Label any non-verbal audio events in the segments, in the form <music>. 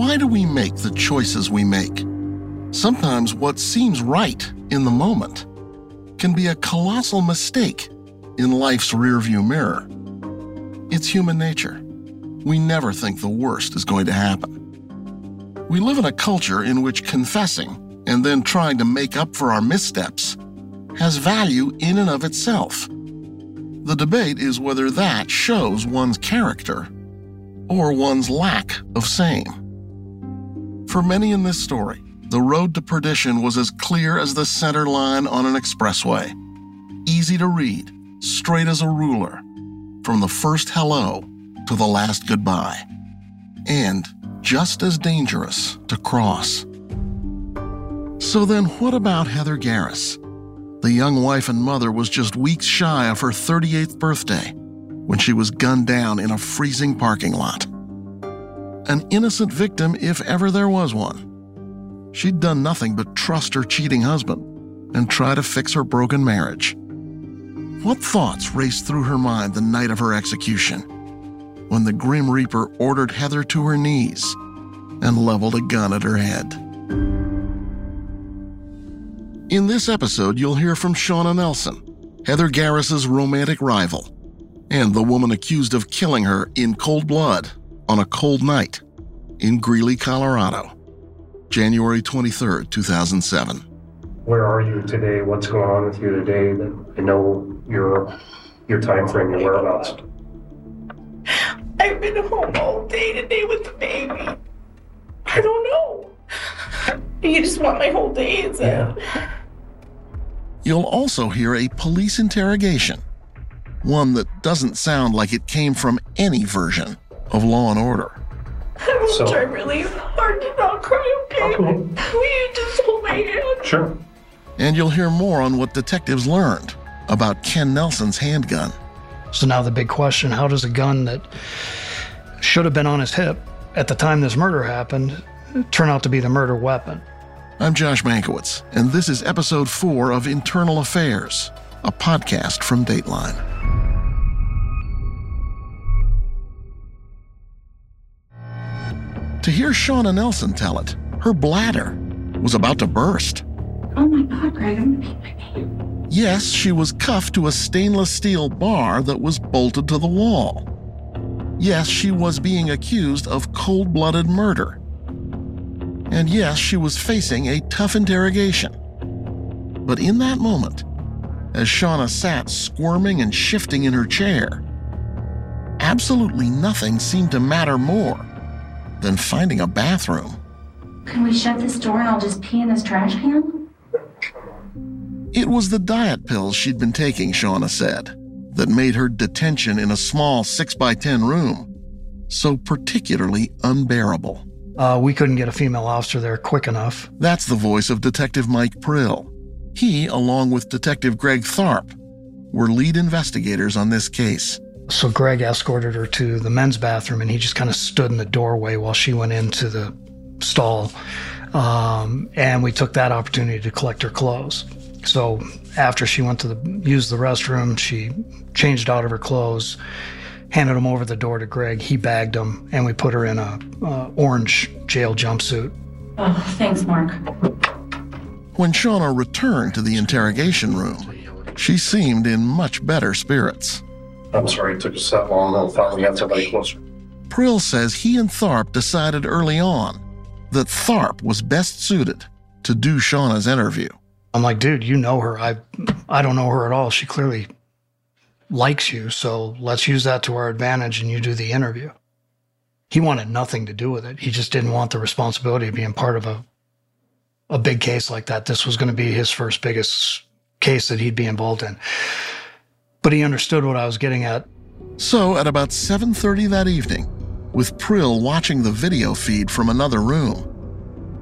Why do we make the choices we make? Sometimes what seems right in the moment can be a colossal mistake in life's rearview mirror. It's human nature. We never think the worst is going to happen. We live in a culture in which confessing and then trying to make up for our missteps has value in and of itself. The debate is whether that shows one's character or one's lack of same. For many in this story, the road to perdition was as clear as the center line on an expressway. Easy to read, straight as a ruler, from the first hello to the last goodbye. And just as dangerous to cross. So then, what about Heather Garris? The young wife and mother was just weeks shy of her 38th birthday when she was gunned down in a freezing parking lot an innocent victim if ever there was one. She'd done nothing but trust her cheating husband and try to fix her broken marriage. What thoughts raced through her mind the night of her execution when the Grim Reaper ordered Heather to her knees and leveled a gun at her head? In this episode, you'll hear from Shauna Nelson, Heather Garris's romantic rival, and the woman accused of killing her in cold blood on a cold night in Greeley, Colorado, January 23, 2007. Where are you today? What's going on with you today? I know your your time frame, your whereabouts. I've been home all day today with the baby. I don't know. You just want my whole day, is it? You'll also hear a police interrogation, one that doesn't sound like it came from any version of Law and Order. I will So- try really hard to not cry, okay? Okay. Will you just hold my hand? Sure. And you'll hear more on what detectives learned about Ken Nelson's handgun. So now the big question how does a gun that should have been on his hip at the time this murder happened turn out to be the murder weapon? I'm Josh Mankiewicz, and this is episode four of Internal Affairs, a podcast from Dateline. To hear Shauna Nelson tell it, her bladder was about to burst. Oh my God, Greg, I'm gonna pee my pants. Yes, she was cuffed to a stainless steel bar that was bolted to the wall. Yes, she was being accused of cold blooded murder. And yes, she was facing a tough interrogation. But in that moment, as Shauna sat squirming and shifting in her chair, absolutely nothing seemed to matter more than finding a bathroom. Can we shut this door and I'll just pee in this trash can? It was the diet pills she'd been taking, Shauna said, that made her detention in a small 6 by 10 room so particularly unbearable. Uh, we couldn't get a female officer there quick enough. That's the voice of Detective Mike Prill. He, along with Detective Greg Tharp, were lead investigators on this case. So Greg escorted her to the men's bathroom and he just kind of stood in the doorway while she went into the stall. Um, and we took that opportunity to collect her clothes. So after she went to the, use the restroom, she changed out of her clothes, handed them over the door to Greg. He bagged them and we put her in a uh, orange jail jumpsuit. Oh, thanks, Mark. When Shauna returned to the interrogation room, she seemed in much better spirits. I'm sorry it took us that long. I thought we had somebody closer. Prill says he and Tharp decided early on that Tharp was best suited to do Shauna's interview. I'm like, dude, you know her. I, I don't know her at all. She clearly likes you. So let's use that to our advantage and you do the interview. He wanted nothing to do with it. He just didn't want the responsibility of being part of a, a big case like that. This was going to be his first biggest case that he'd be involved in. But he understood what I was getting at. So at about 7:30 that evening, with Prill watching the video feed from another room.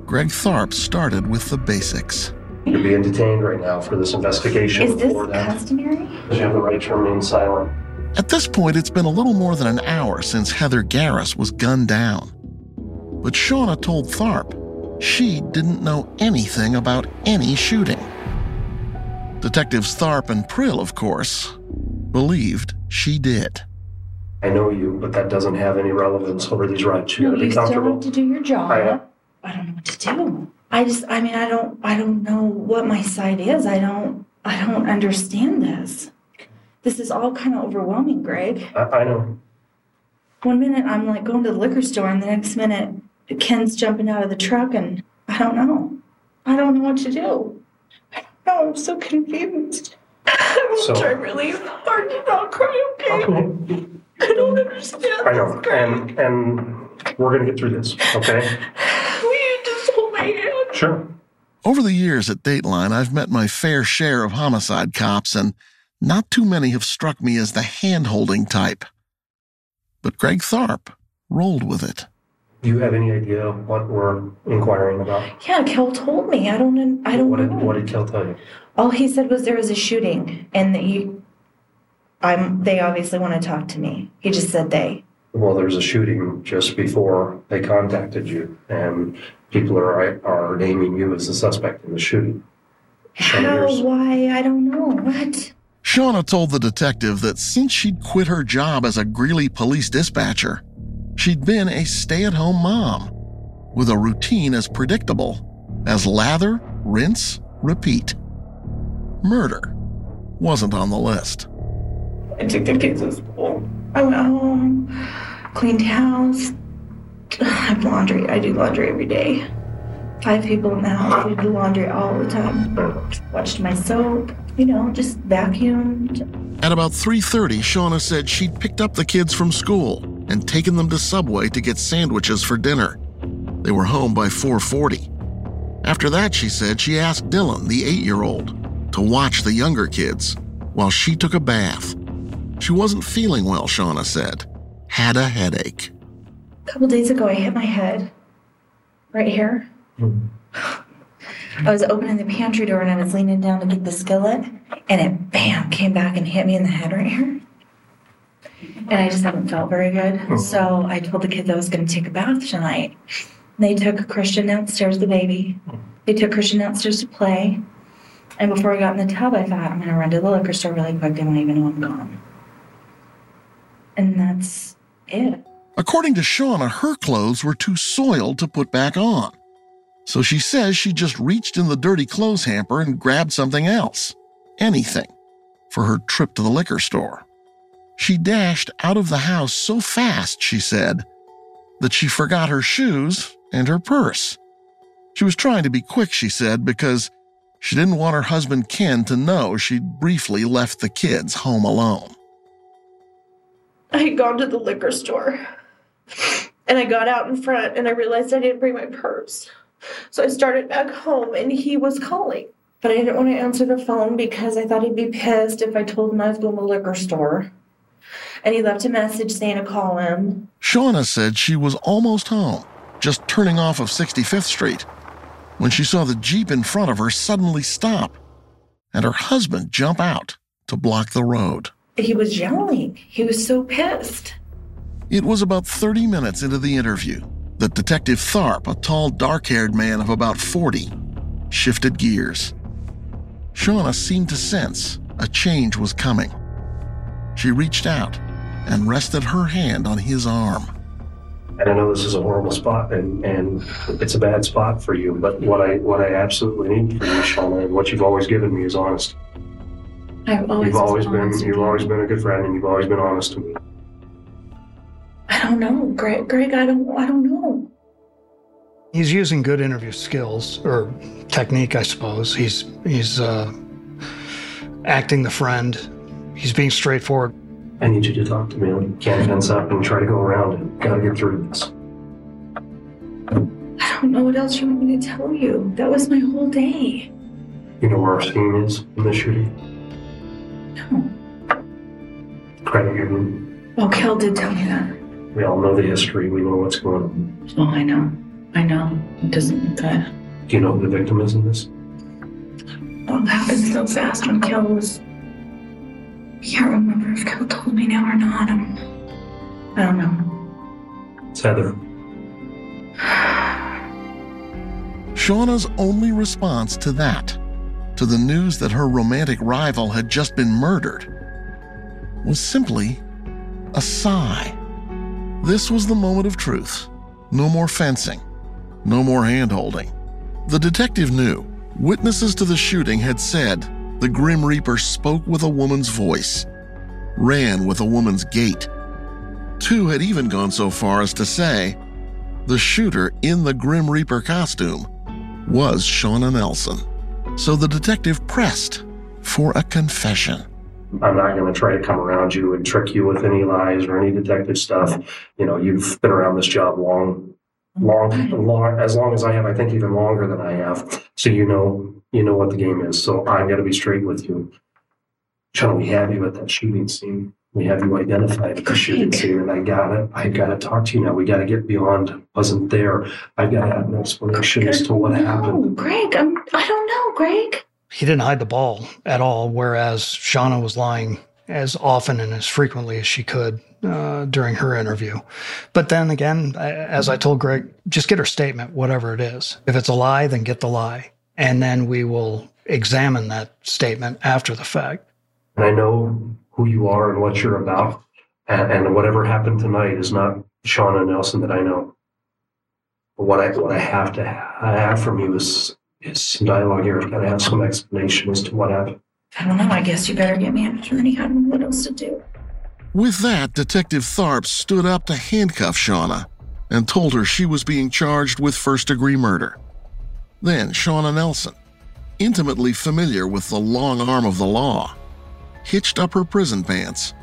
Greg Tharp started with the basics. You're being detained right now for this investigation. Is this for that. customary? You have the right to remain silent. At this point, it's been a little more than an hour since Heather Garris was gunned down. But Shauna told Tharp she didn't know anything about any shooting. Detectives Tharp and Prill, of course, believed she did. I know you, but that doesn't have any relevance over these rights. You No, gotta you be still comfortable. have to do your job. I am. I don't know what to do. I just, I mean, I don't, I don't know what my side is. I don't, I don't understand this. This is all kind of overwhelming, Greg. I, I know. One minute I'm like going to the liquor store, and the next minute Ken's jumping out of the truck, and I don't know. I don't know what to do. I don't know. I'm so confused. I will So- try really hard to not cry, okay? Okay. I don't understand I know. And and we're gonna get through this, okay? Will you just hold my hand? Sure. Over the years at Dateline, I've met my fair share of homicide cops, and not too many have struck me as the hand holding type. But Greg Tharp rolled with it. Do you have any idea what we're inquiring about? Yeah, Kel told me. I don't. I don't what know. Did, what did Kel tell you? All he said was there was a shooting, and that you. I'm. They obviously want to talk to me. He just said they. Well, there was a shooting just before they contacted you, and people are are naming you as the suspect in the shooting. How? Why? I don't know. What? Shauna told the detective that since she'd quit her job as a Greeley police dispatcher, she'd been a stay at home mom with a routine as predictable as lather, rinse, repeat. Murder wasn't on the list. I took the kids to school. I went home, cleaned house. <sighs> I have laundry. I do laundry every day. Five people in the house. We do laundry all the time. Watched my soap. You know, just vacuumed. At about 3:30, Shauna said she'd picked up the kids from school and taken them to Subway to get sandwiches for dinner. They were home by 4:40. After that, she said she asked Dylan, the 8-year-old, to watch the younger kids while she took a bath. She wasn't feeling well, Shauna said. Had a headache. A couple days ago, I hit my head right here. Hmm. I was opening the pantry door and I was leaning down to get the skillet, and it bam came back and hit me in the head right here. And I just haven't felt very good. Oh. So I told the kids I was going to take a bath tonight. They took Christian downstairs, the baby. Oh. They took Christian downstairs to play. And before I got in the tub, I thought, I'm going to run to the liquor store really quick. They won't even know I'm gone. And that's it. According to Shauna, her clothes were too soiled to put back on. So she says she just reached in the dirty clothes hamper and grabbed something else. Anything. For her trip to the liquor store. She dashed out of the house so fast, she said, that she forgot her shoes and her purse. She was trying to be quick, she said, because she didn't want her husband Ken to know she'd briefly left the kids home alone. I had gone to the liquor store and I got out in front and I realized I didn't bring my purse. So I started back home and he was calling. But I didn't want to answer the phone because I thought he'd be pissed if I told him I was going to the liquor store. And he left a message saying to call him. Shauna said she was almost home, just turning off of 65th Street, when she saw the Jeep in front of her suddenly stop and her husband jump out to block the road. He was yelling. He was so pissed. It was about 30 minutes into the interview that Detective Tharp, a tall, dark haired man of about 40, shifted gears. Shauna seemed to sense a change was coming. She reached out and rested her hand on his arm. And I know this is a horrible spot, and, and it's a bad spot for you. But what I what I absolutely need from you, Shauna, and what you've always given me is honest. I've always You've always been honest you've with always been a good friend, and you've always been honest to me. I don't know, Greg. Greg, I don't. I don't know. He's using good interview skills or technique, I suppose. He's he's uh, acting the friend. He's being straightforward. I need you to talk to me. You can't fence up and try to go around it. Gotta get through this. I don't know what else you want me to tell you. That was my whole day. You know where our scene is in the shooting? No. Credit union. Well, Kel did tell me that. We all know the history. We know what's going on. Oh, I know. I know. It doesn't look good. Do you know who the victim is in this? It all happened so fast when Kel was. I can't remember if Kel told me now or not. I'm, I don't know. It's Heather. Shauna's only response to that, to the news that her romantic rival had just been murdered, was simply a sigh. This was the moment of truth. No more fencing, no more hand holding. The detective knew. Witnesses to the shooting had said the Grim Reaper spoke with a woman's voice, ran with a woman's gait. Two had even gone so far as to say the shooter in the Grim Reaper costume was Shauna Nelson. So the detective pressed for a confession. I'm not going to try to come around you and trick you with any lies or any detective stuff. You know, you've been around this job long, long, long, as long as I have. I think even longer than I have. So you know, you know what the game is. So I've got to be straight with you. Sean, we have you at that shooting scene. We have you identified at the shooting scene, and I got it. I got to talk to you now. We got to get beyond wasn't there. I've got to have an explanation as to what no, happened. Greg, I'm, I don't know, Greg. He didn't hide the ball at all, whereas Shauna was lying as often and as frequently as she could uh, during her interview. But then again, as I told Greg, just get her statement, whatever it is. If it's a lie, then get the lie. And then we will examine that statement after the fact. And I know who you are and what you're about. And, and whatever happened tonight is not Shauna Nelson that I know. But what I what I have to have from you is is some dialogue here. I've got to have some explanation as to what happened. I don't know. I guess you better get me an attorney. I don't know what else to do. With that, Detective Tharp stood up to handcuff Shauna and told her she was being charged with first degree murder. Then Shauna Nelson, intimately familiar with the long arm of the law, hitched up her prison pants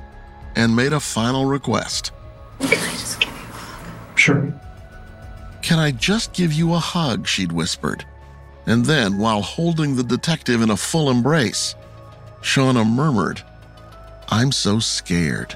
and made a final request. Can I just give you a hug? Sure. Can I just give you a hug? She'd whispered. And then, while holding the detective in a full embrace, Shauna murmured, I'm so scared.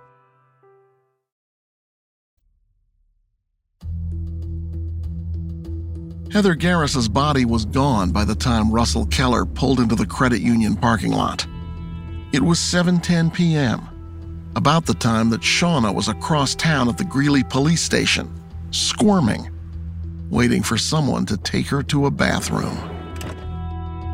Heather Garris's body was gone by the time Russell Keller pulled into the credit union parking lot. It was 7:10 p.m., about the time that Shauna was across town at the Greeley police station, squirming, waiting for someone to take her to a bathroom.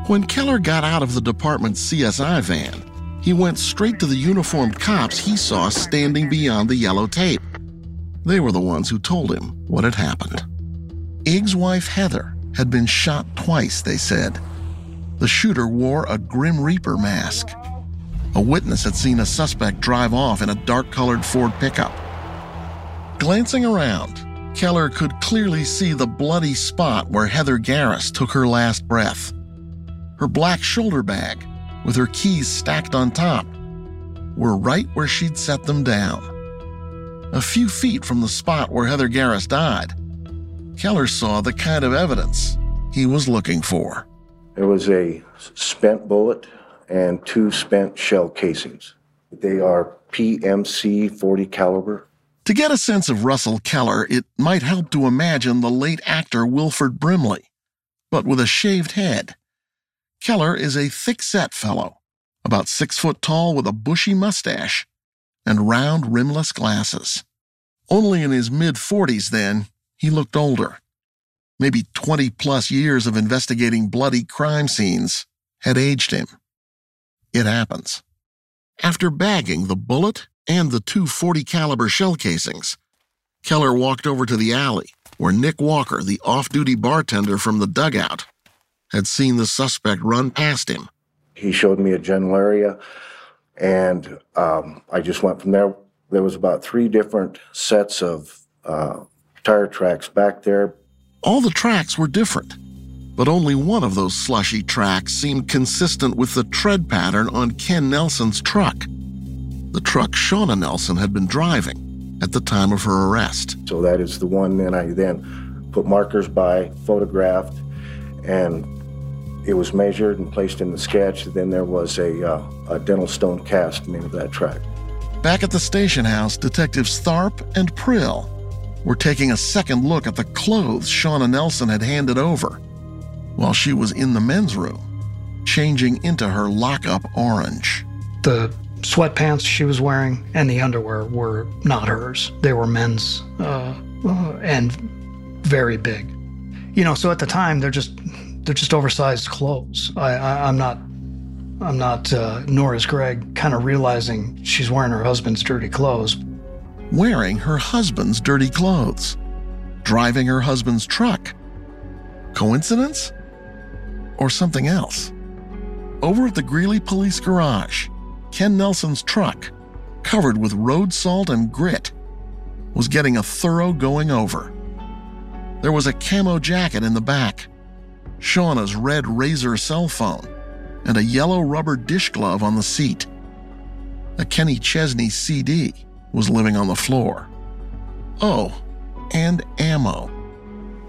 When Keller got out of the department's CSI van, he went straight to the uniformed cops he saw standing beyond the yellow tape. They were the ones who told him what had happened. Ig's wife Heather had been shot twice, they said. The shooter wore a Grim Reaper mask. A witness had seen a suspect drive off in a dark colored Ford pickup. Glancing around, Keller could clearly see the bloody spot where Heather Garris took her last breath. Her black shoulder bag, with her keys stacked on top, were right where she'd set them down. A few feet from the spot where Heather Garris died, Keller saw the kind of evidence he was looking for. There was a spent bullet and two spent shell casings. They are PMC 40 caliber. To get a sense of Russell Keller, it might help to imagine the late actor Wilford Brimley, but with a shaved head. Keller is a thick set fellow, about six foot tall with a bushy mustache and round rimless glasses. Only in his mid 40s then, he looked older. Maybe 20 plus years of investigating bloody crime scenes had aged him. It happens. After bagging the bullet and the two 40 caliber shell casings, Keller walked over to the alley where Nick Walker, the off-duty bartender from the dugout, had seen the suspect run past him. He showed me a general area, and um, I just went from there. There was about three different sets of uh, tire tracks back there. All the tracks were different, but only one of those slushy tracks seemed consistent with the tread pattern on Ken Nelson's truck. The truck Shauna Nelson had been driving at the time of her arrest. So that is the one that I then put markers by, photographed, and it was measured and placed in the sketch. Then there was a, uh, a dental stone cast made of that track. Back at the station house, detectives Tharp and Prill were taking a second look at the clothes Shauna Nelson had handed over while she was in the men's room, changing into her lockup orange. The sweatpants she was wearing and the underwear were not hers. They were men's uh, uh, and very big. You know, so at the time they're just they're just oversized clothes. I, I am not I'm not uh, nor is Greg kind of realizing she's wearing her husband's dirty clothes. Wearing her husband's dirty clothes, driving her husband's truck. Coincidence? Or something else? Over at the Greeley Police Garage, Ken Nelson's truck, covered with road salt and grit, was getting a thorough going over. There was a camo jacket in the back, Shauna's red Razr cell phone, and a yellow rubber dish glove on the seat. A Kenny Chesney CD was living on the floor. Oh, and ammo.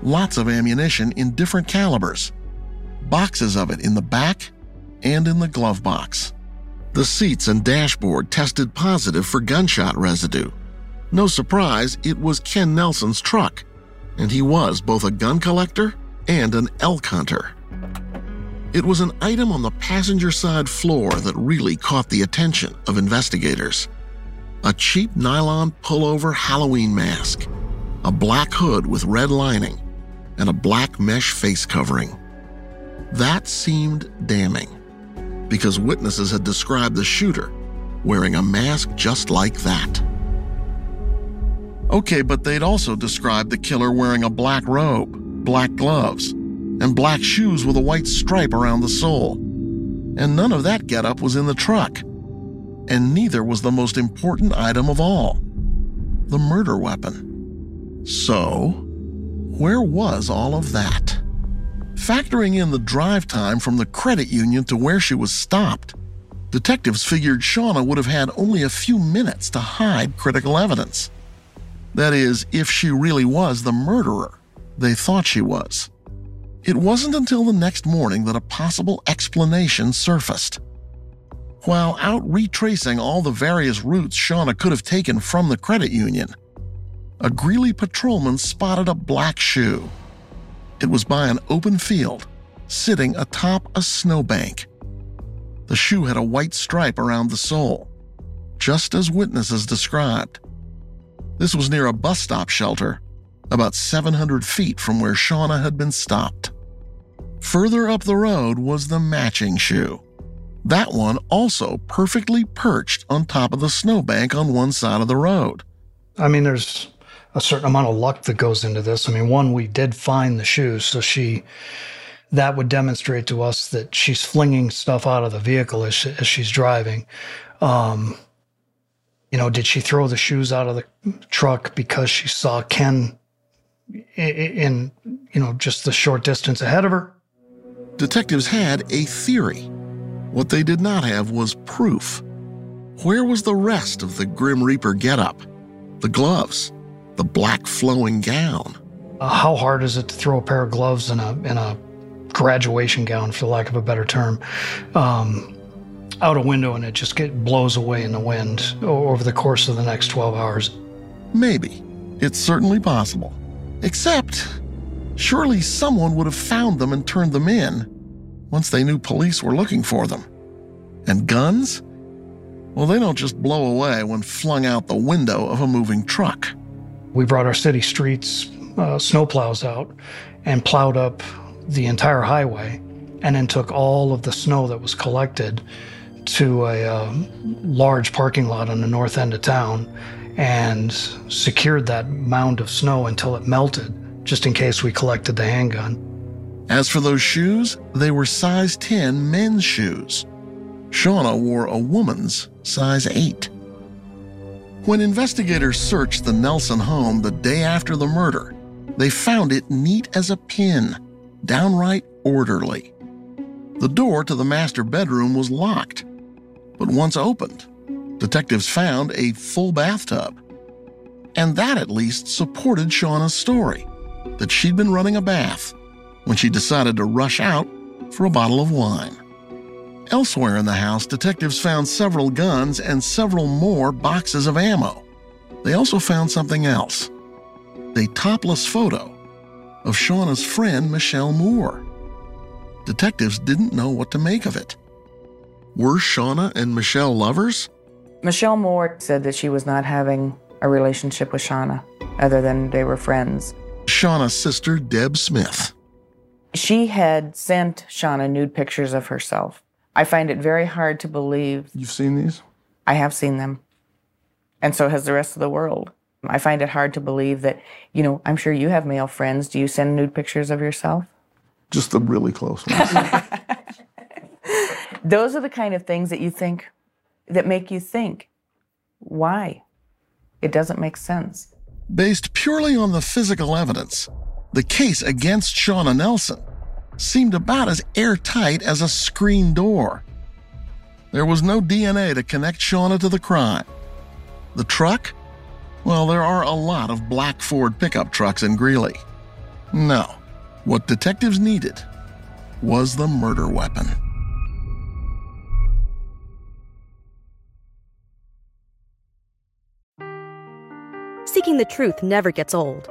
Lots of ammunition in different calibers. Boxes of it in the back and in the glove box. The seats and dashboard tested positive for gunshot residue. No surprise, it was Ken Nelson's truck, and he was both a gun collector and an elk hunter. It was an item on the passenger side floor that really caught the attention of investigators. A cheap nylon pullover Halloween mask, a black hood with red lining, and a black mesh face covering. That seemed damning because witnesses had described the shooter wearing a mask just like that. Okay, but they'd also described the killer wearing a black robe, black gloves, and black shoes with a white stripe around the sole. And none of that getup was in the truck. And neither was the most important item of all the murder weapon. So, where was all of that? Factoring in the drive time from the credit union to where she was stopped, detectives figured Shauna would have had only a few minutes to hide critical evidence. That is, if she really was the murderer they thought she was. It wasn't until the next morning that a possible explanation surfaced. While out retracing all the various routes Shauna could have taken from the credit union, a Greeley patrolman spotted a black shoe it was by an open field, sitting atop a snowbank. The shoe had a white stripe around the sole, just as witnesses described. This was near a bus stop shelter, about 700 feet from where Shauna had been stopped. Further up the road was the matching shoe. That one also perfectly perched on top of the snowbank on one side of the road. I mean, there's a certain amount of luck that goes into this. I mean, one, we did find the shoes, so she that would demonstrate to us that she's flinging stuff out of the vehicle as, as she's driving. Um, you know, did she throw the shoes out of the truck because she saw Ken in, in you know just the short distance ahead of her? Detectives had a theory. What they did not have was proof. Where was the rest of the Grim Reaper getup? The gloves, the black flowing gown. Uh, how hard is it to throw a pair of gloves in a in a graduation gown, for lack of a better term, um, out a window and it just get blows away in the wind over the course of the next 12 hours? Maybe. It's certainly possible. Except, surely someone would have found them and turned them in once they knew police were looking for them. And guns? Well, they don't just blow away when flung out the window of a moving truck. We brought our city streets uh, snowplows out and plowed up the entire highway and then took all of the snow that was collected to a uh, large parking lot on the north end of town and secured that mound of snow until it melted, just in case we collected the handgun. As for those shoes, they were size 10 men's shoes. Shauna wore a woman's size 8. When investigators searched the Nelson home the day after the murder, they found it neat as a pin, downright orderly. The door to the master bedroom was locked, but once opened, detectives found a full bathtub. And that at least supported Shauna's story that she'd been running a bath when she decided to rush out for a bottle of wine. Elsewhere in the house, detectives found several guns and several more boxes of ammo. They also found something else a topless photo of Shauna's friend Michelle Moore. Detectives didn't know what to make of it. Were Shauna and Michelle lovers? Michelle Moore said that she was not having a relationship with Shauna, other than they were friends. Shauna's sister, Deb Smith. She had sent Shauna nude pictures of herself. I find it very hard to believe. You've seen these? I have seen them. And so has the rest of the world. I find it hard to believe that, you know, I'm sure you have male friends. Do you send nude pictures of yourself? Just the really close ones. <laughs> Those are the kind of things that you think, that make you think, why? It doesn't make sense. Based purely on the physical evidence, the case against Shauna Nelson seemed about as airtight as a screen door. There was no DNA to connect Shauna to the crime. The truck? Well, there are a lot of black Ford pickup trucks in Greeley. No, what detectives needed was the murder weapon. Seeking the truth never gets old.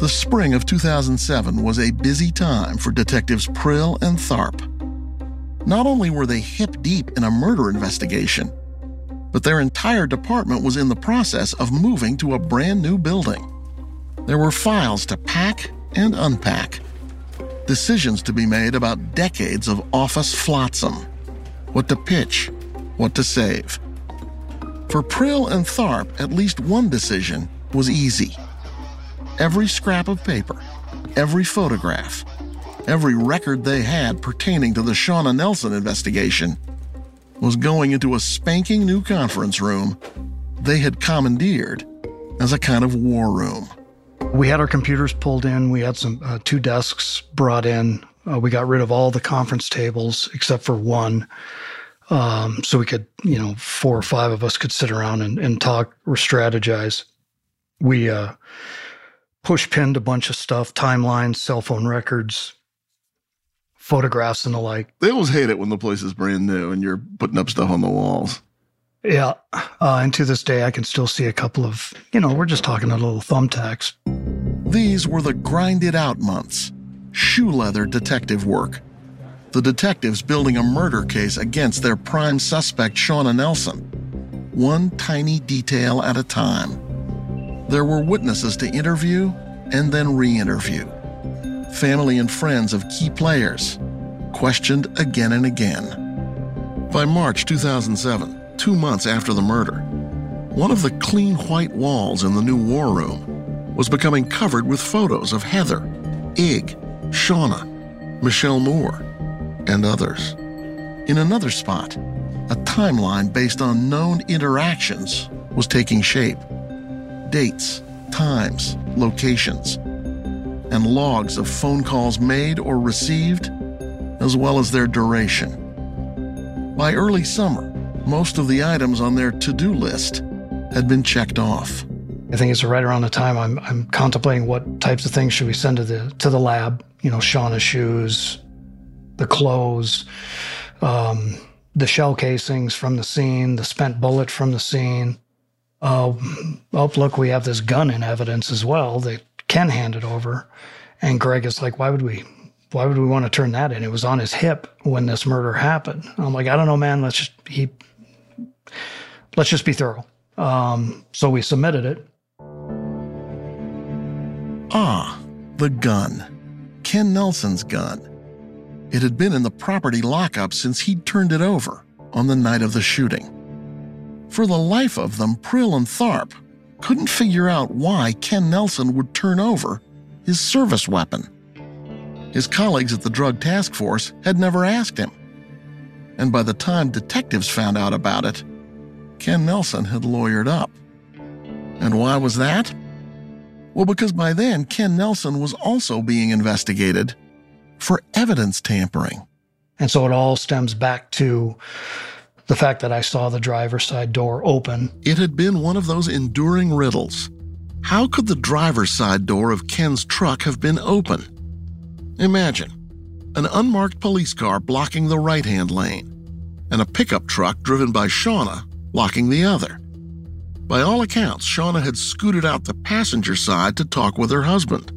The spring of 2007 was a busy time for detectives Prill and Tharp. Not only were they hip deep in a murder investigation, but their entire department was in the process of moving to a brand new building. There were files to pack and unpack, decisions to be made about decades of office flotsam, what to pitch, what to save. For Prill and Tharp, at least one decision was easy. Every scrap of paper, every photograph, every record they had pertaining to the Shauna Nelson investigation was going into a spanking new conference room they had commandeered as a kind of war room. We had our computers pulled in. We had some uh, two desks brought in. Uh, we got rid of all the conference tables except for one, um, so we could, you know, four or five of us could sit around and, and talk or strategize. We uh, push pinned a bunch of stuff, timelines, cell phone records, photographs and the like. They always hate it when the place is brand new and you're putting up stuff on the walls. Yeah. Uh, and to this day, I can still see a couple of, you know, we're just talking a little thumbtacks. These were the grinded out months, shoe leather detective work. The detectives building a murder case against their prime suspect, Shauna Nelson, one tiny detail at a time. There were witnesses to interview and then re interview family and friends of key players, questioned again and again. By March 2007, two months after the murder, one of the clean white walls in the new war room was becoming covered with photos of Heather, Ig, Shauna, Michelle Moore, and others. In another spot, a timeline based on known interactions was taking shape. Dates, times, locations, and logs of phone calls made or received, as well as their duration. By early summer, most of the items on their to do list had been checked off. I think it's right around the time I'm, I'm contemplating what types of things should we send to the to the lab. You know, Shauna's shoes, the clothes, um, the shell casings from the scene, the spent bullet from the scene. Oh, look, we have this gun in evidence as well that Ken handed over. And Greg is like, why would we? Why would we want to turn that in? It was on his hip when this murder happened. I'm like, I don't know, man. Let's just he. Let's just be thorough. Um, so we submitted it. Ah, the gun. Ken Nelson's gun. It had been in the property lockup since he'd turned it over on the night of the shooting. For the life of them, Prill and Tharp couldn't figure out why Ken Nelson would turn over his service weapon. His colleagues at the Drug Task Force had never asked him. And by the time detectives found out about it, Ken Nelson had lawyered up. And why was that? Well, because by then, Ken Nelson was also being investigated for evidence tampering. And so it all stems back to the fact that I saw the driver's side door open. It had been one of those enduring riddles. How could the driver's side door of Ken's truck have been open? Imagine an unmarked police car blocking the right hand lane, and a pickup truck driven by Shauna blocking the other. By all accounts, Shauna had scooted out the passenger side to talk with her husband.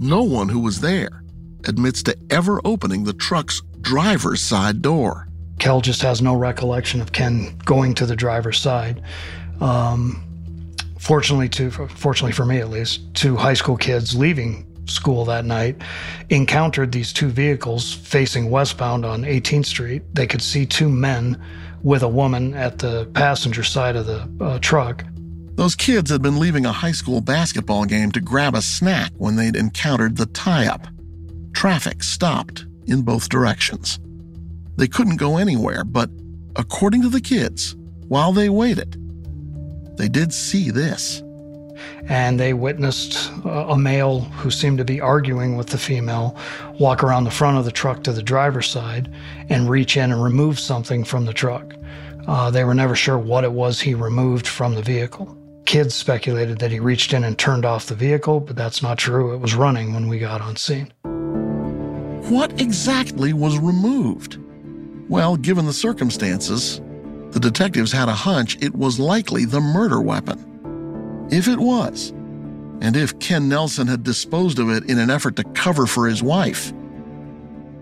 No one who was there admits to ever opening the truck's driver's side door. Kel just has no recollection of Ken going to the driver's side. Um, fortunately, to fortunately for me at least, two high school kids leaving school that night encountered these two vehicles facing westbound on 18th Street. They could see two men with a woman at the passenger side of the uh, truck. Those kids had been leaving a high school basketball game to grab a snack when they'd encountered the tie up. Traffic stopped in both directions. They couldn't go anywhere, but according to the kids, while they waited, they did see this. And they witnessed a male who seemed to be arguing with the female walk around the front of the truck to the driver's side and reach in and remove something from the truck. Uh, they were never sure what it was he removed from the vehicle. Kids speculated that he reached in and turned off the vehicle, but that's not true. It was running when we got on scene. What exactly was removed? Well, given the circumstances, the detectives had a hunch it was likely the murder weapon. If it was, and if Ken Nelson had disposed of it in an effort to cover for his wife,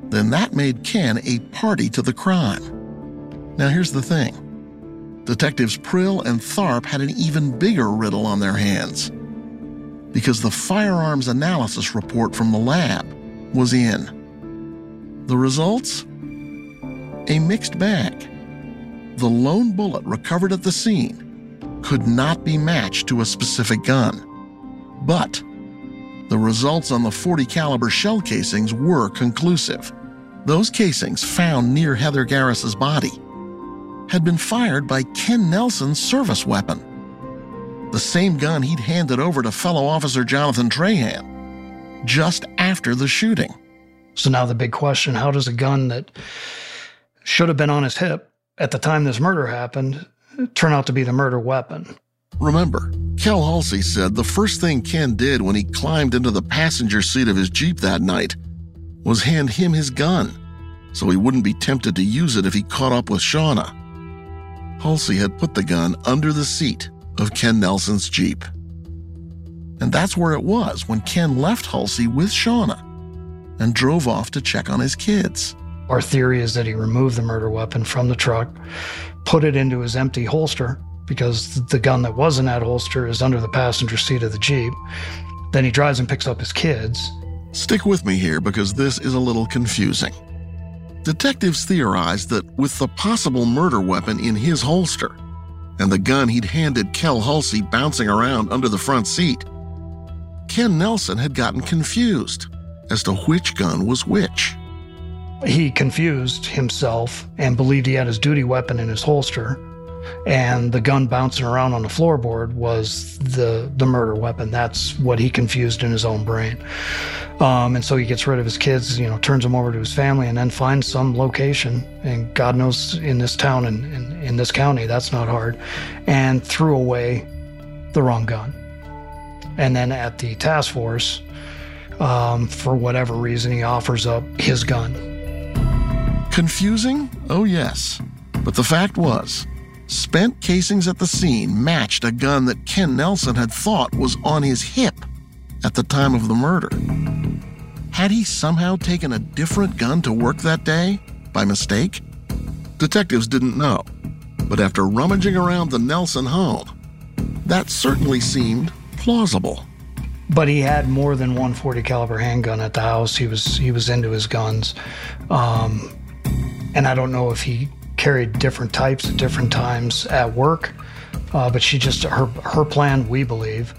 then that made Ken a party to the crime. Now, here's the thing Detectives Prill and Tharp had an even bigger riddle on their hands. Because the firearms analysis report from the lab was in. The results? A mixed bag. The lone bullet recovered at the scene could not be matched to a specific gun. But the results on the 40 caliber shell casings were conclusive. Those casings found near Heather Garris's body had been fired by Ken Nelson's service weapon. The same gun he'd handed over to fellow officer Jonathan Trahan just after the shooting. So now the big question how does a gun that should have been on his hip at the time this murder happened turn out to be the murder weapon? Remember, Kel Halsey said the first thing Ken did when he climbed into the passenger seat of his Jeep that night was hand him his gun so he wouldn't be tempted to use it if he caught up with Shauna. Halsey had put the gun under the seat of Ken Nelson's Jeep. And that's where it was when Ken left Halsey with Shauna and drove off to check on his kids. Our theory is that he removed the murder weapon from the truck, put it into his empty holster, because the gun that was in that holster is under the passenger seat of the Jeep. Then he drives and picks up his kids. Stick with me here because this is a little confusing. Detectives theorized that with the possible murder weapon in his holster and the gun he'd handed Kel Hulsey bouncing around under the front seat, Ken Nelson had gotten confused as to which gun was which. He confused himself and believed he had his duty weapon in his holster, and the gun bouncing around on the floorboard was the the murder weapon. That's what he confused in his own brain. Um, and so he gets rid of his kids, you know, turns them over to his family, and then finds some location. And God knows in this town and in, in this county, that's not hard. And threw away the wrong gun. And then at the task force, um, for whatever reason, he offers up his gun. Confusing? Oh, yes. But the fact was, spent casings at the scene matched a gun that Ken Nelson had thought was on his hip at the time of the murder. Had he somehow taken a different gun to work that day by mistake? Detectives didn't know, but after rummaging around the Nelson home, that certainly seemed plausible. But he had more than one 40 caliber handgun at the house. He was he was into his guns, um, and I don't know if he carried different types at different times at work. Uh, but she just her her plan, we believe,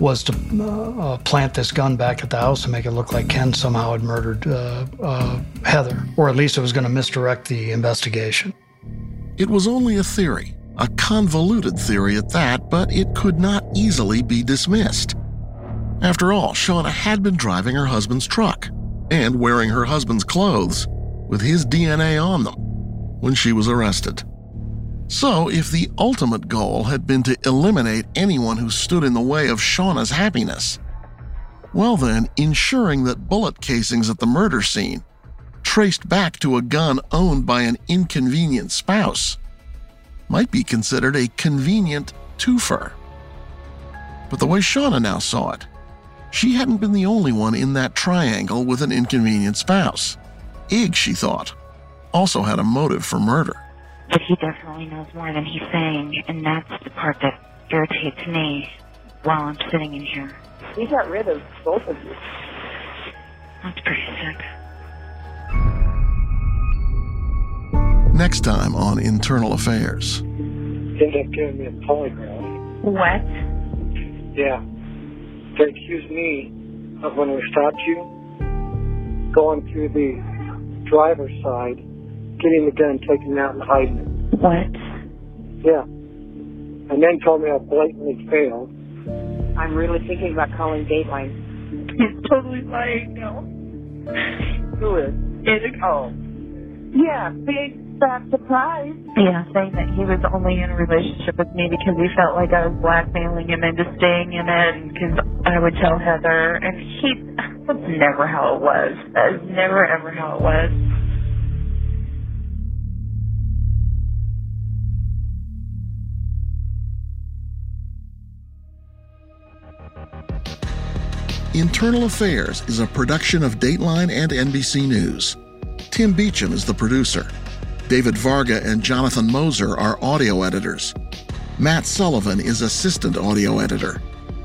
was to uh, uh, plant this gun back at the house and make it look like Ken somehow had murdered uh, uh Heather, or at least it was going to misdirect the investigation. It was only a theory, a convoluted theory at that, but it could not easily be dismissed. After all, Shauna had been driving her husband's truck and wearing her husband's clothes with his DNA on them when she was arrested. So, if the ultimate goal had been to eliminate anyone who stood in the way of Shauna's happiness, well, then, ensuring that bullet casings at the murder scene traced back to a gun owned by an inconvenient spouse might be considered a convenient twofer. But the way Shauna now saw it, she hadn't been the only one in that triangle with an inconvenient spouse. Ig, she thought, also had a motive for murder. But he definitely knows more than he's saying, and that's the part that irritates me while I'm sitting in here. He got rid of both of you. That's pretty sick. Next time on Internal Affairs. Ended up giving me a polygraph. What? Yeah. They accused me of when we stopped you, going through the driver's side, getting the gun, taking it out, and hiding it. What? Yeah. And then told me I blatantly failed. I'm really thinking about calling Dateline. <laughs> He's totally lying now. Who is? It, Oh. yeah, big fat surprise. Yeah, saying that he was only in a relationship with me because he felt like I was blackmailing him into staying in it because I would tell Heather. And he, that's never how it was. That is never ever how it was. Internal Affairs is a production of Dateline and NBC News. Tim Beecham is the producer. David Varga and Jonathan Moser are audio editors. Matt Sullivan is assistant audio editor.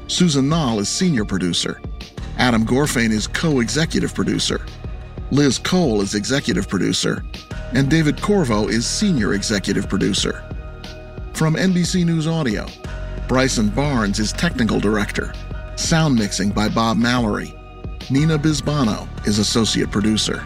Susan Nall is senior producer. Adam Gorfain is co executive producer. Liz Cole is executive producer. And David Corvo is senior executive producer. From NBC News Audio, Bryson Barnes is technical director. Sound mixing by Bob Mallory. Nina Bisbano is associate producer.